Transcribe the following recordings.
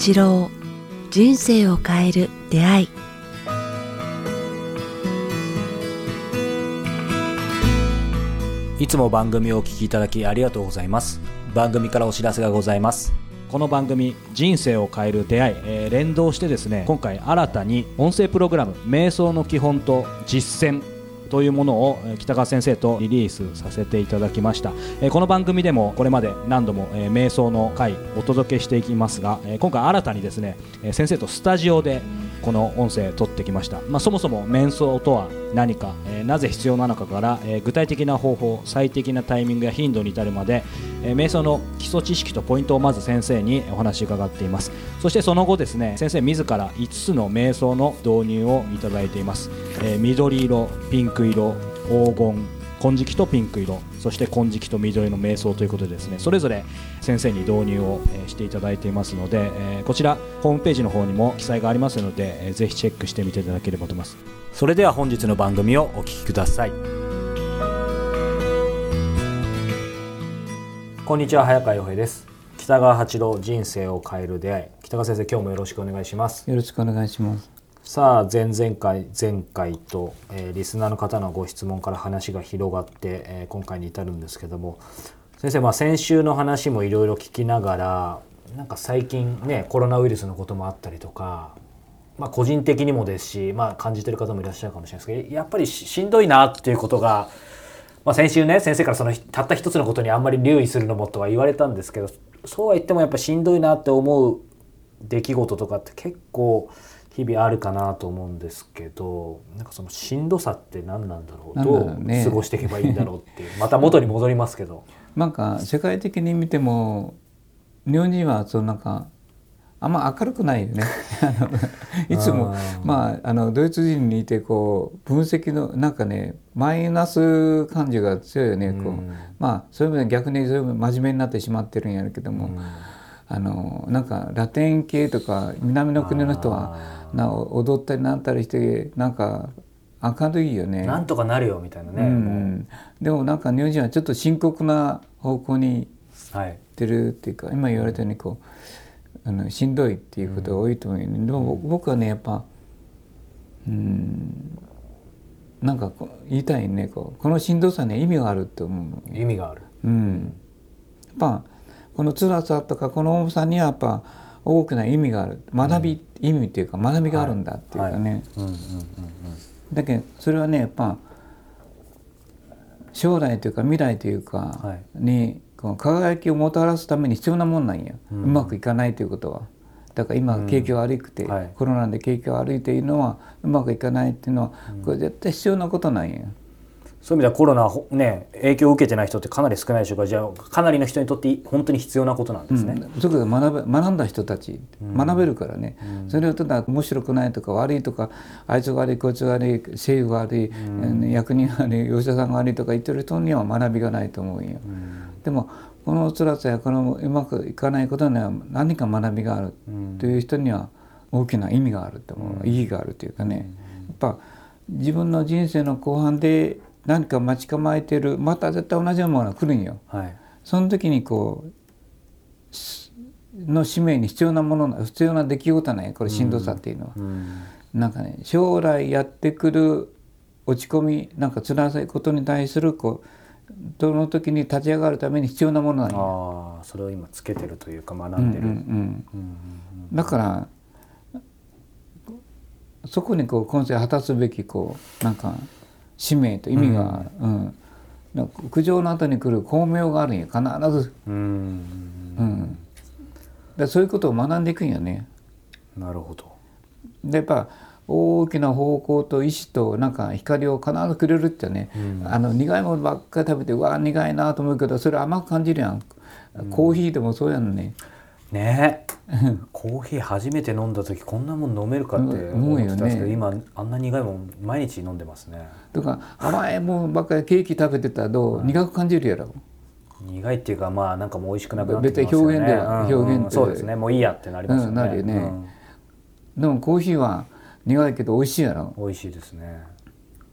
八郎人生を変える出会い。いつも番組をお聞きいただきありがとうございます。番組からお知らせがございます。この番組「人生を変える出会い」えー連動してですね今回新たに音声プログラム「瞑想の基本と実践」というものを北川先生とリリースさせていただきました、この番組でもこれまで何度も、瞑想の回お届けしていきますが、今回新たにですね先生とスタジオでこの音声撮ってきました、まあ、そもそも瞑想とは何か、えなぜ必要なのかから、え具体的な方法最適なタイミングや頻度に至るまで、え瞑想の基礎知識とポイントをまず先生にお話伺っています。そしてその後ですね先生自ら5つの瞑想の導入をいただいています、えー緑色ピンク色黄金金色とピンク色そして金色と緑の瞑想ということでですねそれぞれ先生に導入をえーしていただいていますので、えーこちらホームページの方にも記載がありますので、えーぜひチェックしてみていただければと思います。それでは本日の番組をお聞きください。こんにちは早川洋平です。北川八郎人生を変える出会い。北川先生今日もよろしくお願いします。よろしくお願いします。さあ前々回前回と、えーリスナーの方のご質問から話が広がって、えー今回に至るんですけども先生、まあ、先週の話もいろいろ聞きながらなんか最近ねコロナウイルスのこともあったりとか、まあ、個人的にもですし、まあ、感じてる方もいらっしゃるかもしれないですけどやっぱりしんどいなっていうことが、まあ、先週ね先生からそのたった一つのことにあんまり留意するのもとは言われたんですけどそうは言ってもやっぱしんどいなって思う出来事とかって結構日々あるかなと思うんですけどなんかそのしんどさって何なんだろう？どう過ごしていけばいいんだろうっていう。また元に戻りますけど。なんか世界的に見ても日本人はそのなんかあんま明るくないよね。いつもまああのドイツ人にいてこう分析のなんかねマイナス感情が強いよね。こう。うん。まあそういう意味で逆にそういう真面目になってしまってるんやるけども、あのなんかラテン系とか南の国の人はあな踊ったりなったりしてなんか明るいよね。なんとかなるよみたいなね、うんでもなんか日本人はちょっと深刻な方向にうはい。行ってるっていうか今言われたようにこうあのしんどいっていうことが多いと思うよね、でも僕はねやっぱうんなんかこう言いたいねこうこのしんどさには意味があると思う、意味がある。うん、やっぱこの辛さとかこの重さにはやっぱ大きな意味がある。学び、意味っていうか学びがあるんだっていうかね、うんうんうんだけどそれはねやっぱ将来というか未来というかはい。にこの輝きをもたらすために必要なもんなんや、ううんまくいかないということは。だから今景気が悪くて、うんはい。コロナで景気が悪いというのはうまくいかないっていうのはこれ絶対必要なことなんや。そういう意味ではコロナほね影響を受けてない人ってかなり少ないでしょうからじゃあかなりの人にとって本当に必要なことなんですね、うん、そこで学べ学んだ人たち、学べるからね、それをただ面白くないとか悪いとかあいつが悪いこいつが悪い政府が悪い、うん。役人が悪い吉田さんが悪いとか言ってる人には学びがないと思うよ。でもこの辛さやこのうまくいかないことには何か学びがあるという人には大きな意味があると思う、意義があるというかね、やっぱ自分の人生の後半で何か待ち構えているまた絶対同じようなものが来るんよ。はい。その時にこうしの使命に必要なものな必要な出来事なんやこれしんどさっていうのは、うんなんかね将来やってくる落ち込みなんか辛いことに対するこうその時に立ち上がるために必要なものなんや。ああそれを今つけてるというか学んでる、うんうんうん。だからそこにこう今世果たすべきこうなんか使命と意味が、うん。なんか苦情の後に来る巧妙があるんや。必ず、うん。うん、だそういうことを学んでいくんよね。なるほど。でやっぱ大きな方向と意志となんか光を必ずくれるってね、あの苦いものばっかり食べてうわ苦いなと思うけどそれ甘く感じるやん、コーヒーでもそうやんねね。えコーヒー初めて飲んだ時こんなもん飲めるかって思ってたんですけど、ね今あんな苦いもん毎日飲んでますね。とか甘いもんばっかりケーキ食べてたらどう、苦く感じるやろ？苦いっていうかまあなんかもう美味しくなくなってきますよね。別に表現ではうん。うん表現ってそうですね。もういいやってなりますよね、うんなるよね。でもコーヒーは苦いけど美味しいやろ？うん美味しいですね。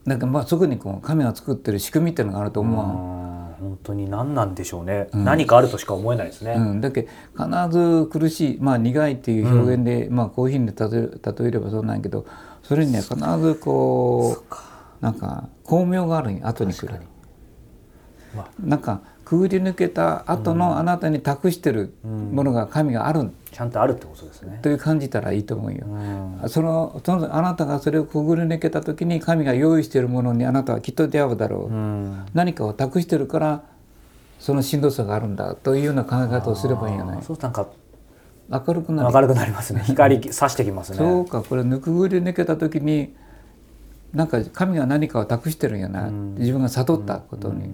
だからまあそこにこう神が作ってる仕組みっていうのがあると思う本当に何なんでしょうね、うん、何かあるとしか思えないですね。うん、だけ必ず苦しい、まあ、苦いっていう表現で、うん、まあ、コーヒーに例えればそうなんやけどそれには必ずこうなんか巧妙があるん後に来る。まあ、なんかくぐり抜けた後のあなたに託してるものが神がある、うん、ちゃんとあるってことですね。という感じたらいいと思うよ、うん、そのそのあなたがそれをくぐり抜けた時に神が用意しているものにあなたはきっと出会うだろう、うん、何かを託してるからそのしんどさがあるんだというような考え方をすればいいんじゃない？そうなんか明るくなる明るくなりますね。光さしてきますね。そうかこれぬくぐり抜けた時になんか神が何かを託してるんやな、自分が悟ったことに。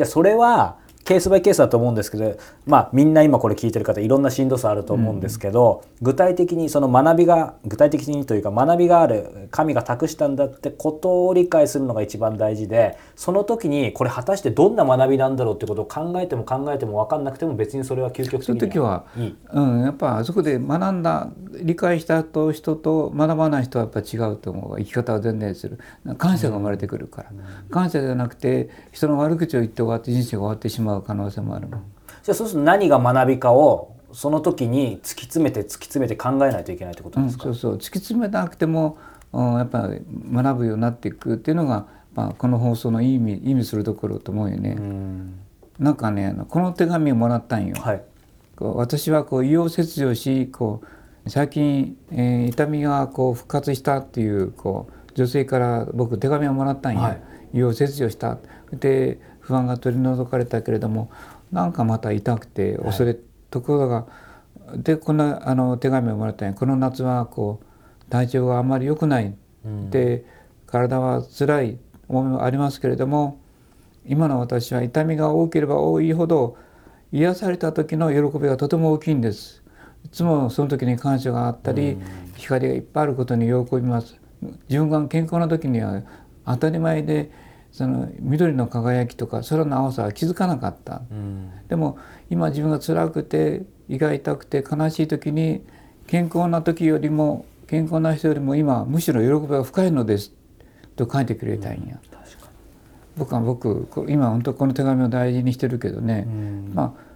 じゃあそれはケースバイケースだと思うんですけど、まあ、みんな今これ聞いてる方いろんなしんどさあると思うんですけど、うん、具体的にその学びが具体的にというか学びがある神が託したんだってことを理解するのが一番大事でその時にこれ果たしてどんな学びなんだろうってことを考えても考えても分かんなくても別にそれは究極的にはいい。うん、やっぱあそこで学んだ理解した人と学ばない人はやっぱ違うと思う生き方は全然する感謝が生まれてくるから、うん、感謝じゃなくて人の悪口を言って終わって人生が終わってしまう可能性もあるもん。じゃあそうすると何が学びかをその時に突き詰めて突き詰めて考えないといけないってことですか、うん、そうそう突き詰めなくても、うん、やっぱり学ぶようになっていくっていうのが、まあ、この放送の意味意味するところと思うよね。んなんかねこの手紙をもらったんよ。はい、こう私はこう胃を切除しこう最近、えー、痛みがこう復活したっていうこう女性から僕手紙をもらったんよ。はい、胃を切除したで不安が取り除かれたけれどもなんかまた痛くて恐れ、はい、ところがでこんなあの手紙をもらったんや。この夏はこう体調があんまり良くない、うん、で体は辛い思いもありますけれども今の私は痛みが多ければ多いほど癒された時の喜びがとても大きいんです。いつもその時に感謝があったり、うん、光がいっぱいあることに喜びます。自分が健康な時には当たり前でその緑の輝きとか空の青さは気づかなかった、うん、でも今自分が辛くて胃が痛くて悲しい時に健康な時よりも健康な人よりも今むしろ喜びが深いのです。と書いてくれたんや、うん、僕は僕今本当この手紙を大事にしてるけどね、うん、まあ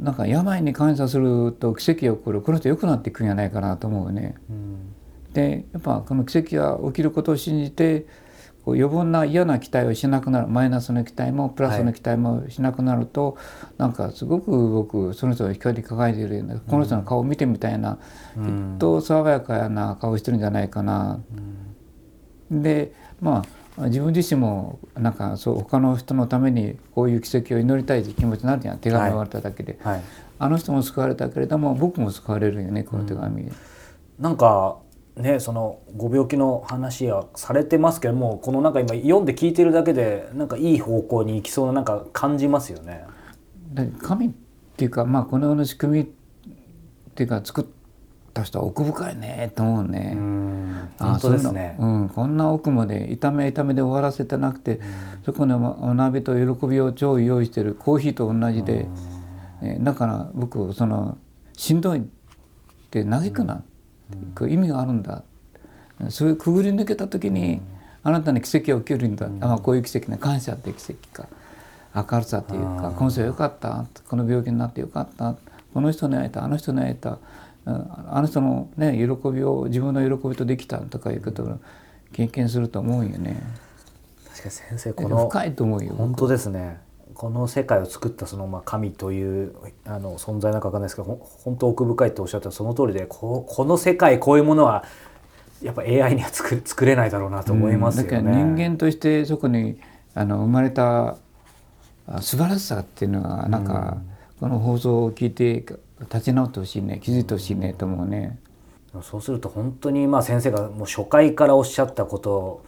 なんか病に感謝すると奇跡が起こる。この人良くなっていくんじゃないかなと思うね。でやっぱこの奇跡が起きることを信じてこう余分な嫌な期待をしなくなるマイナスの期待もプラスの期待もしなくなると、はい、なんかすごく僕その人が光り輝いているようなこの人の顔を見てみたいな、うん、きっと爽やかな顔してるんじゃないかな。うん、でまあ自分自身もなんかそう他の人のためにこういう奇跡を祈りたいという気持ちになるじゃん。手紙を言われただけで、はい。はい、あの人も救われたけれども僕も救われるよねこの手紙、うん、なんかね、そのご病気の話はされてますけどもこのなんか今読んで聞いてるだけでなんかいい方向に行きそうななんか感じますよね。神っていうか、まあ、この世の仕組みっていうか作った人は奥深いねと思うね。うん本当ですねうん、こんな奥まで痛め痛めで終わらせてなくてそこに学びと喜びを超用意してるコーヒーと同じで、えだから僕そのしんどいって嘆くな。う意味があるん。だそういうくぐり抜けた時にあなたに奇跡が起きるんだ、ああこういう奇跡ね。感謝っていう奇跡か。明るさというか今週はよかった。この病気になってよかった。この人に会えたあの人に会えたあの人の、ね、喜びを自分の喜びとできたとかいうことを経験すると思うよね。確かに先生この深いと思うよ本当ですねこの世界を作ったそのまあ神というあの存在なんか分かんないですけど本当奥深いっておっしゃったその通りでここの世界こういうものはやっぱ AI には作作れないだろうなと思いますよね。うん、人間としてそこにあの生まれた素晴らしさっていうのはなんか、この放送を聞いて立ち直ってほしいね気づいてほしいねと思うね。そうすると本当にまあ先生がもう初回からおっしゃったことを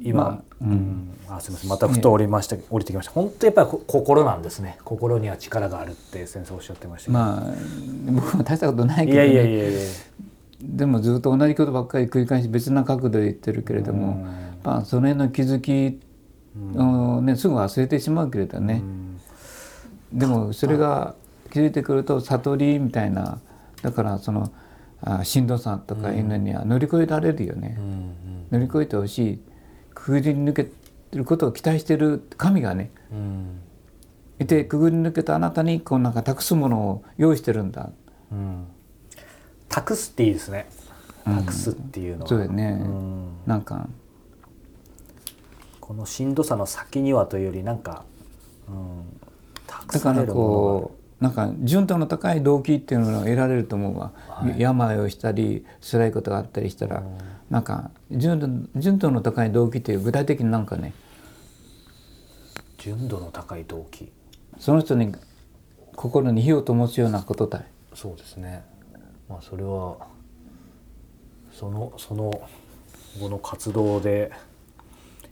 今、まあ、うん、あすみません。またふと降りました、降りてきました。本当やっぱり心なんですね。心には力があるって先生おっしゃってましたまあ僕も大したことないけど、ね、いやいやいやいやでもずっと同じことばっかり繰り返し別な角度で言ってるけれども、まあ、その辺の気づきを、ね、すぐ忘れてしまうけれどね、でもそれが気づいてくると悟りみたいなだからそのあしんどさとかいうのには乗り越えられるよね、乗り越えてほしいくぐり抜けることを期待してる神がね、うん、いてくぐり抜けたあなたにこうなんか託すものを用意してるんだ。うん、託すっていいですね。託すっていうのは、そうだよね、うん。なんか。このしんどさの先にはというよりなんか、うん、託だからこうなんか純度の高い動機っていうのが得られると思うわ、はい。病をしたり辛いことがあったりしたら、なんか純度純度の高い動機っていう具体的になんかね。純度の高い動機。その人に心に火を灯すようなことだ。よそうですね。まあそれはそのその後の活動で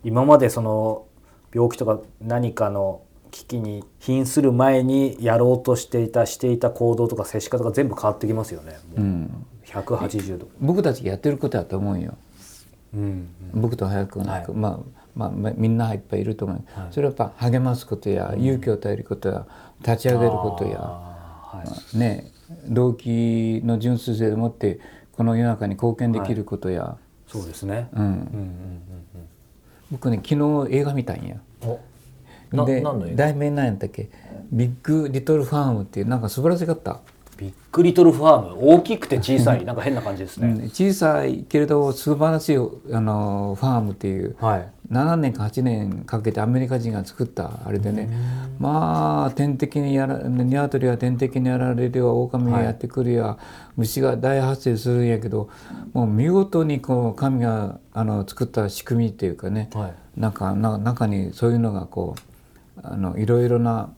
今までその病気とか何かの危機に瀕する前にやろうとしていたしていた行動とか接し方が全部変わってきますよね。もううん。180度。僕たちがやってることだと思うよ。うん僕と早くなんか、はい。まあまあまあみんないっぱいいると思う、はい。それはやっぱ励ますことや、勇気を与えることや立ち上げることや。はい。ね動機の純粋性でもってこの世の中に貢献できることや、そうですね。うん。うんうん僕ね昨日映画見たんや。うんうん。お。なで題名何やったっけ？ビッグ・リトル・ファームっていうなんか素晴らしかった、ビッグリトルファーム？大きくて小さいなんか変な感じですね。うん。小さいけれど素晴らしいあのファームっていうはい。7年か8年かけてアメリカ人が作ったあれでね。まあ天敵にやら鶏は天敵にやられるよ狼がやってくるや、虫が大発生するんやけどもう見事にこう神があの作った仕組みっていうかね、はい。なんかな中にそういうのがこうあのいろいろな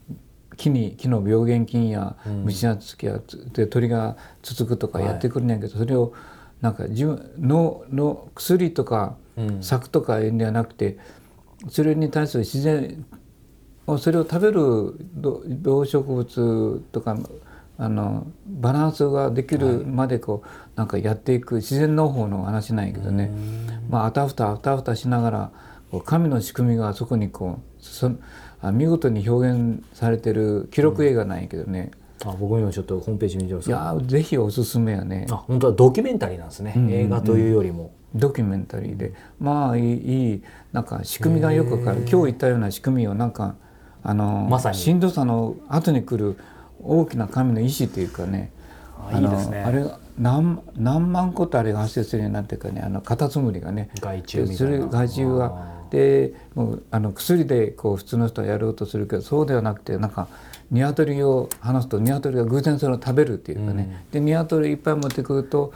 木に木の病原菌や虫がつきや、で鳥がつつくとかやってくるんやけど、それをなんか自分のの薬とかうん。策とかいうんではなくてそれに対する自然それを食べる動動植物とかあのバランスができるまでこう、なんかやっていく自然農法の話なんやけどね、まああたふたあたふたしながらこう神の仕組みがそこにこうそあ見事に表現されてる記録映画なんやけどね、あ僕今ちょっとホームページ見てますいやーぜひおすすめやね。あ本当はドキュメンタリーなんですね、うんうんうん。映画というよりも。ドキュメンタリーで。まあいいいいなんか仕組みがよくわかる。今日言ったような仕組みをなんかあのまさに。しんどさの後に来る大きな神の意志というかね。あいいですね。あれが何何万個とあれが発生するようになってるかね。あのカタツムリがね。害虫みたいな。でそれ害虫がでもうあの薬でこう普通の人はやろうとするけどそうではなくてなんか鶏を離すと鶏が偶然それを食べるっていうかね、で鶏いっぱい持ってくると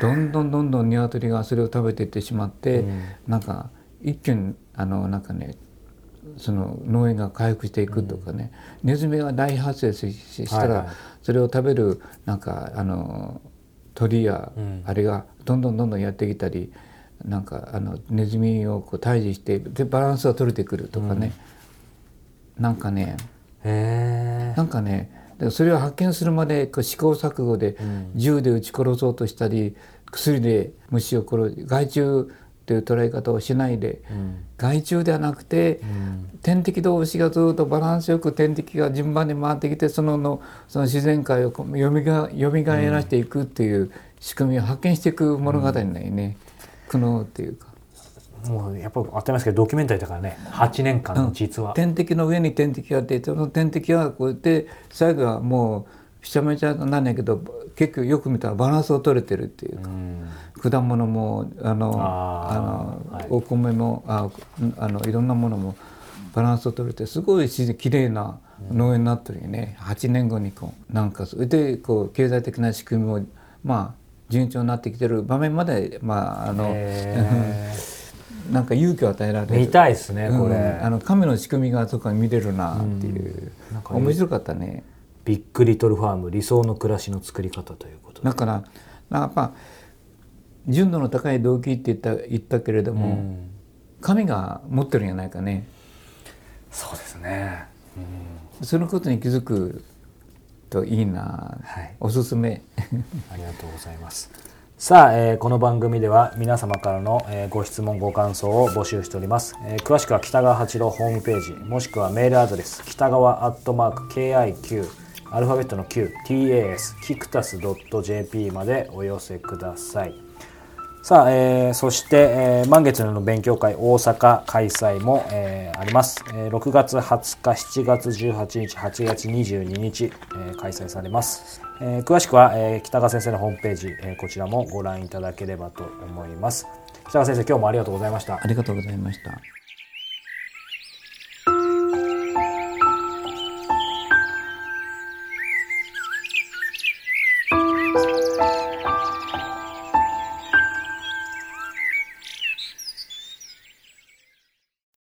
どんどんどんどん鶏がそれを食べていってしまって、なんか一気にあのなんかねその農園が回復していくとかね、ネズミが大発生したら、それを食べるなんかあの鳥やうん。あれがどんどんどんどんやってきたり、なんかあのネズミをこう退治してでバランスが取れてくるとかね、なんかねなんかねでそれを発見するまでこう試行錯誤で銃で撃ち殺そうとしたり薬で虫を殺す害虫という捉え方をしないで、害虫ではなくて、天敵同士がずっとバランスよく天敵が順番に回ってきてそののその自然界をよみがよみがえらしていくっていう仕組みを発見していく物語なんよね、苦悩っていうか。もうやっぱ当たり前ですけどドキュメンタリーだからね。8年間の実話、天敵の上に天敵があってその天敵はこうやって最後はもうひちゃめちゃなんやけど結局よく見たらバランスを取れてるっていうか、果物もあのあの、はい。お米もああのいろんなものもバランスを取れてすごい自然綺麗な農園になってるよね、8年後にこうなんかそれでこう経済的な仕組みもまあ順調になってきてる場面までまああのへ なんか勇気を与えられる。見たいですねこれ、うんあの亀の仕組みがそこに見れるなっていう、なんか面白かったね。ビッグリトルファーム理想の暮らしの作り方ということで。だからやっぱ純度の高い動機って言った言ったけれども、うん。神が持ってるんじゃないかね。そうですね、そのことに気づくといいな、はい。おすすめ。ありがとうございます。さあ、えーこの番組では皆様からの、えーご質問ご感想を募集しております、えー詳しくは北川八郎ホームページもしくはメールアドレス北川アットマーク KIQ アルファベットの QTAS キクタス .jp までお寄せくださいさあ、えー、そして、えー満月の勉強会大阪開催も、えーあります、えー6月20日7月18日8月22日、えー開催されます、えー詳しくは、えー北川先生のホームページ、えーこちらもご覧いただければと思います。北川先生今日もありがとうございました。ありがとうございました。